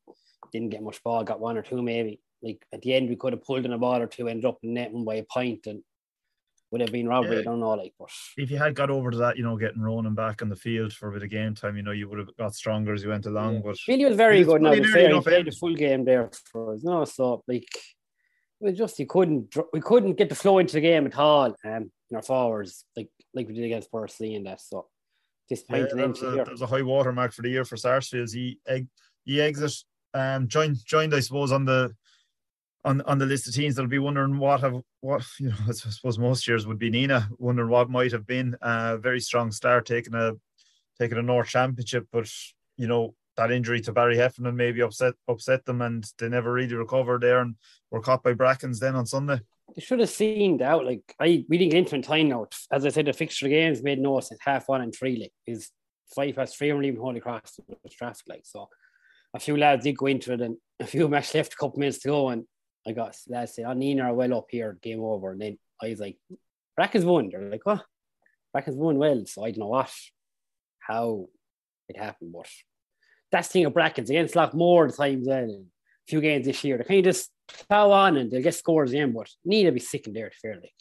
didn't get much ball, got one or two maybe. Like at the end, we could have pulled in a ball or two, ended up in net one by a point, and would have been robbery. Yeah. I don't know, like, but If you had got over to that, you know, getting Ronan back on the field for a bit of game time, you know, you would have got stronger as you went along. Yeah. But Billy was very good. Now, pretty to be nearly fair, he played in. the full game there for us. No, so like was just you couldn't we couldn't get the flow into the game at all. Um, in our forwards, like like we did against Percy and that. So point yeah, that, was a, that was a high watermark for the year for Sarsfields. He he exit um joined joined I suppose on the on on the list of teams that'll be wondering what have what you know I suppose most years would be Nenagh wondering what might have been a very strong start taking a taking a North Championship, but you know that injury to Barry Heffernan maybe upset upset them and they never really recovered there and were caught by Brackens then on Sunday. They should have seen out. Like I we didn't get into in time now. As I said, the fixture games made no sense. Half one and three like is five past three or even Holy Cross the traffic like so. A few lads did go into it and a few them left a couple minutes to go and I got lads say, "Oh, Nenagh are well up here, game over." And then I was like, "Brackens won." They're like, "What?" Brackens won well, so I don't know what, how it happened, but that's the thing of Brackens against a lot more the times than a few games this year. They kind of just plow on and they'll get scores in, but need to be sick in there to fair like.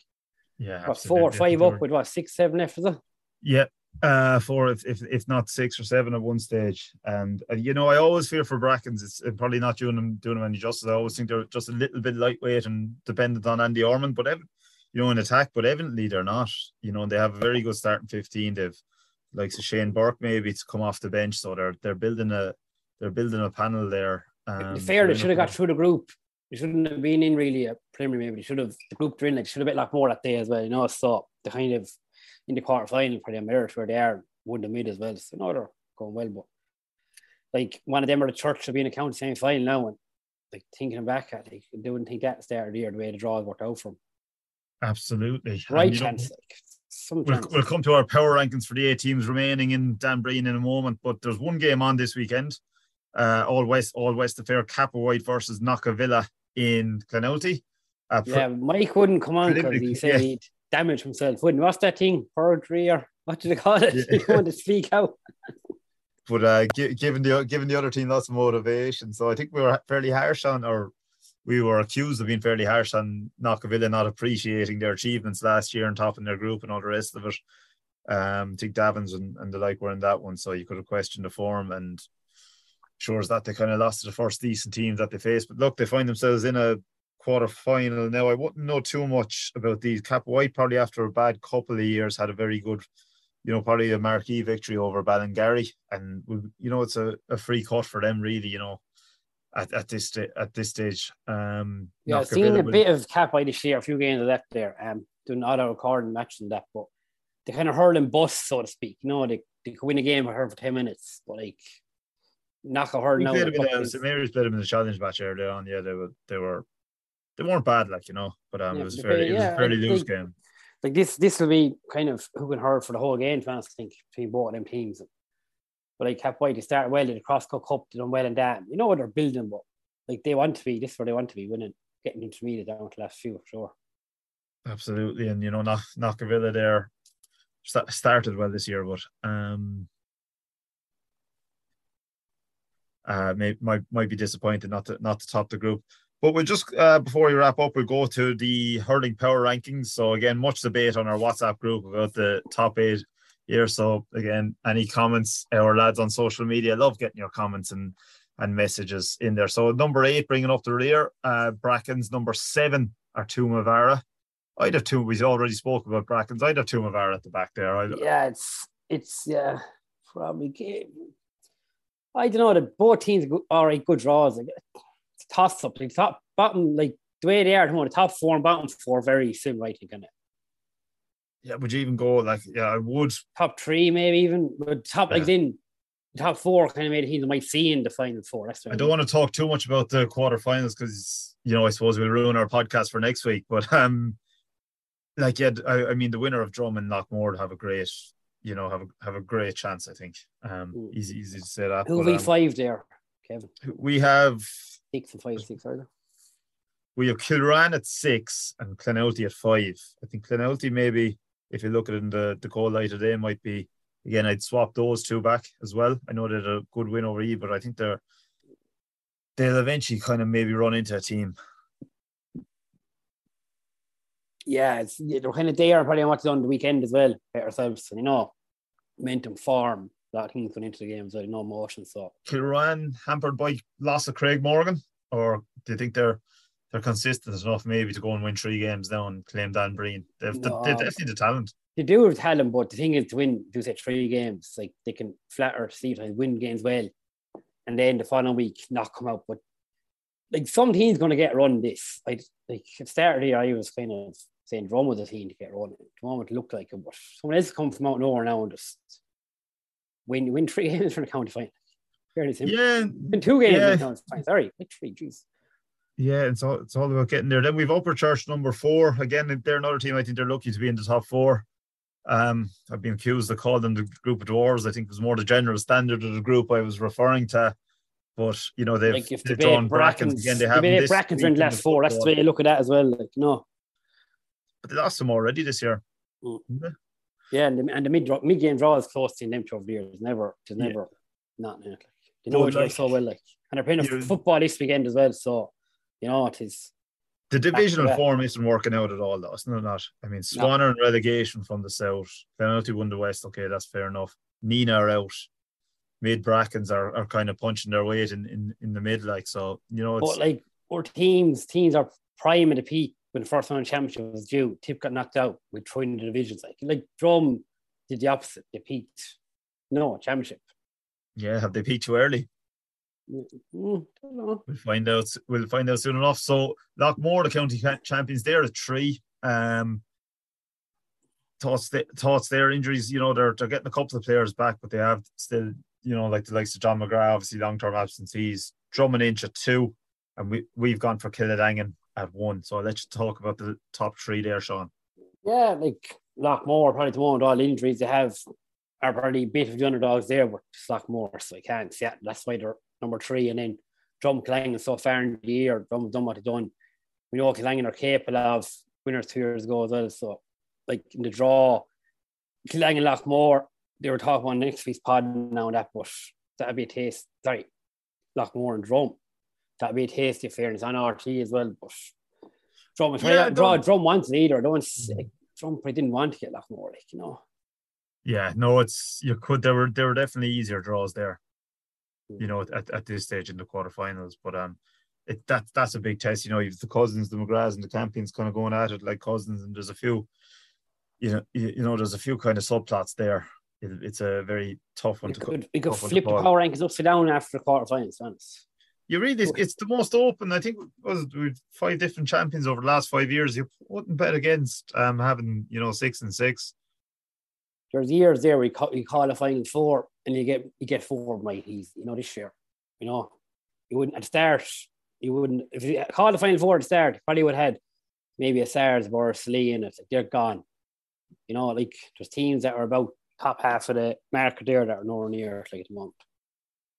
Yeah, what, four, five up with what six, seven left, is it? Yeah, uh, four if, if if not six or seven at one stage. And uh, you know, I always fear for Brackens. It's uh, probably not doing them doing them any justice. I always think they're just a little bit lightweight and dependent on Andy Ormond, but ev- you know, in attack, but evidently they're not. You know, they have a very good starting fifteen. They've like so Shane Burke maybe to come off the bench. So they're they're building a they're building a panel there. Um, fair, they should have got through the group. They shouldn't have been in really a preliminary. Maybe they should have the group in. Like should have been like more that day as well. You know, so the kind of in the quarter final for them there where they are won have mid as well. So no, they're going well, but like one of them are the church of being a county semi final now, and like thinking back at like they wouldn't think that's of the year the way the draw worked out from. Absolutely, right chance. Know, We'll, we'll, come to our power rankings for the eight teams remaining in Dan Breen in a moment, but there's one game on this weekend. Uh, all West, all West affair, White versus Knockavilla in Clonoulty. Uh, yeah, Mike wouldn't come on because he said yeah. he'd damage himself. Wouldn't what's that thing? Perjury or what do they call it? Yeah. he wanted to speak out. but uh, given the given the other team lots of motivation, so I think we were fairly harsh on, or we were accused of being fairly harsh on Knockavilla not appreciating their achievements last year and topping their group and all the rest of it. Um, I think Davins and, and the like were in that one, so you could have questioned the form and sure as that they kind of lost to the first decent team that they faced. But look, they find themselves in a quarter final now. I wouldn't know too much about these. Cappawhite probably after a bad couple of years had a very good, you know, probably a marquee victory over Ballingarry, and you know it's a, a free cut for them really. You know, at, at this at this stage. Um, yeah, I've seen a bit of Cappawhite this year, a few games left there. Um, doing auto recording match and that, but they kind of hurl and bust, so to speak. You know, they, they could win a game for her for ten minutes, but like knock a hurl now. St Mary's played them in the challenge match earlier on. Yeah, they were they were they weren't bad, like you know, but um, yeah, it was fairly, yeah, it was a fairly loose game. Like this, this will be kind of who can hurt for the whole game. To be I think between both of them teams. But like Cappawhite, they started well in the Crosco Cup, they done well in that. You know what they're building, but like they want to be, this is where they want to be winning, getting intermediate down to the last few for sure. Absolutely. And you know, Knock Knockavilla there started well this year, but um uh may, might might be disappointed not to not to top the group. But we'll just uh, before we wrap up, we'll go to the hurling power rankings. So again, much debate on our WhatsApp group about the top eight here. So again, any comments, our lads on social media, love getting your comments and and messages in there. So number eight, bringing up the rear, uh, Brackens. Number seven are Toomevara. I'd have two. We've already spoke about Brackens. I'd have Toomevara at the back there. I'd, yeah, it's it's yeah, probably. I don't know. The both teams are right, good draws. Like, it's toss up. Like top bottom, like the way they are at the top four and bottom four very similar. I think, it. Yeah, would you even go like yeah, I would top three maybe even but top yeah. like then top four kind of made it. He might see in the final four. That's I, I don't want to talk too much about the quarterfinals because you know I suppose we'll ruin our podcast for next week. But um, like yeah, I, I mean the winner of Drom and Knockmore have a great, you know, have a have a great chance. I think. Um, mm. easy easy to say that. Who'll be um, five there, Kevin? We have six and five, six are there? We have Kilruane at six and Clonoulty at five. I think Clonoulty maybe if you look at it in the, the cold light today, might be again, I'd swap those two back as well. I know they had a good win over E, but I think they're they'll eventually kind of maybe run into a team. Yeah, it's they're kind of there probably on what's on the weekend as well ourselves. And you know, momentum form, a lot of things going into the game, so no motion. So Kilruane hampered by loss of Craig Morgan, or do you think they're they're consistent enough maybe to go and win three games now and claim Dan Breen. They've, no. they're definitely the talent. They do have talent, but the thing is to win, do say three games, like they can flatter see and win games well, and then the following week not come out. But like some teams going to get run this. I like at the start of I was kind of saying Drum was a team to get run. At the moment, it looked like it, but someone else come from out nowhere now and just win win three games from the county final. Fairly simple. Yeah, in two games yeah. county final. Sorry, like three. Jeez. Yeah, it's all it's all about getting there. Then we've Upperchurch number four. Again, they're another team. I think they're lucky to be in the top four. Um, I've been accused to call them the group of dwarves. I think it was more the general standard of the group I was referring to. But you know they've, like if they've drawn Brackens, Brackens again. They have this Brackens in left four. That's the way you look at that as well. Like no, but they lost them already this year. Mm. Yeah, and the, and the mid mid game draw is close to them over the years. Never, it's never yeah. not. Like, they know it like, so well. Like, and they're playing a football this weekend as well. So you know it is. The divisional form isn't working out at all, though. It's not. not. I mean, Swan are in relegation from the south. Penalty won the west. Okay, that's fair enough. Nenagh are out. Mid Brackens are, are kind of punching their weight in, in, in the mid, like so. You know, it's but like our teams teams are prime at the peak when the first round championship was due. Tip got knocked out with throwing the divisions. Like like Drum did the opposite. They peaked. No championship. Yeah, have they peaked too early? Mm, we'll find out. We'll find out soon enough. So Loughmore, the county champions, they're at three. Um, thoughts, thoughts their injuries. You know, they're they're getting a couple of players back, but they have still, you know, like the likes of John McGrath, obviously long term absentees. Drummond inch at two, and we we've gone for Kiladangan at one. So I'll let you talk about the top three there, Sean. Yeah, like Loughmore, probably the moment all injuries they have are probably a bit of the underdogs there, but it's Loughmore, so I can't see it. That's why they're number three. And then Drumclangan so far in the year, Drum done what they've done. We know Kiladangan are capable of winners two years ago as well. So, like in the draw, Kiladangan Loughmore, they were talking about next week's pod now and that, but that'd be a taste. Sorry, Loughmore and Drum. That'd be a tasty affair. And it's on RT as well. But Drum, yeah, draw, Drum wants either. Don't mm-hmm. Drum probably didn't want to get Loughmore, like, you know. Yeah, no, it's you could there were there were definitely easier draws there you know, at, at this stage in the quarterfinals. But um, it that that's a big test. You know, you've the cousins, the McGraths, and the Campions kind of going at it like cousins, and there's a few, you know, you, you know, there's a few kind of subplots there. It, it's a very tough one to could, You could flip the power rankings upside down after the quarterfinals. Honest. You read this; it's the most open. I think was with five different champions over the last five years. You wouldn't bet against um having you know six and six there's years there where you, call, you qualify in four and you get you get four right easy. You know this year, you know you wouldn't at start. You wouldn't if you call the final four at start. Probably would have had maybe a SARS or a Slee in it. Like they're gone. You know, like there's teams that are about top half of the market there that are nowhere near like at the moment.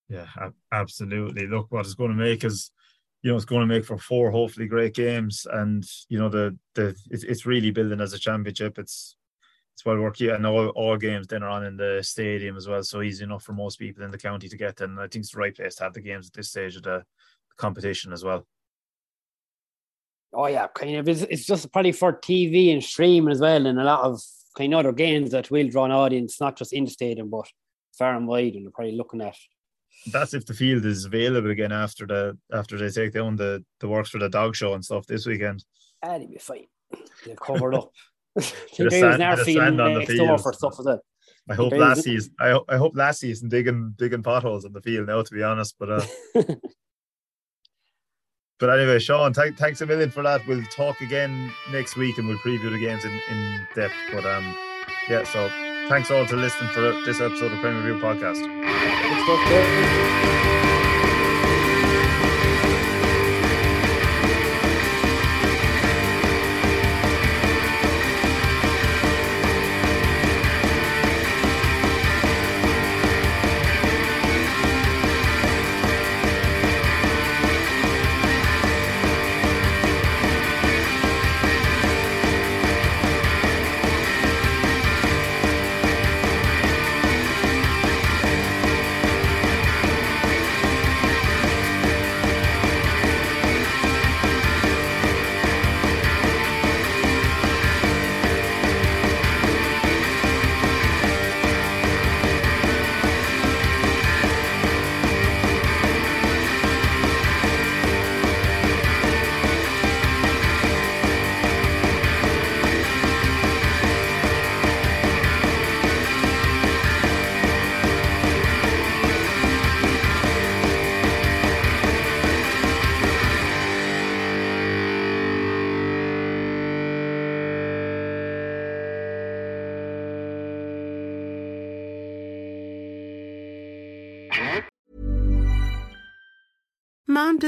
Yeah, absolutely. Look, what it's going to make is, you know, it's going to make for four hopefully great games, and you know the the it's really building as a championship. It's it's well work. Yeah, and all, all games then are on in the stadium as well, so easy enough for most people in the county to get. And I think it's the right place to have the games at this stage of the, competition as well. Oh yeah, kind of. It's, it's just probably for TV and streaming as well, and a lot of kind of other games that will draw an audience, not just in the stadium, but far and wide. And they're probably looking at. That's if the field is available again after the after they take down the the works for the dog show and stuff this weekend. Ah, That'd be fine. They've covered up. sand, now feeling next door for stuff as well. I hope Lassie's. I, I hope Lassie isn't digging digging potholes in the field now. To be honest, but uh, but anyway, Sean, th- thanks a million for that. We'll talk again next week and we'll preview the games in, in depth. But um, yeah. So thanks all to listening for this episode of Premier Review Podcast.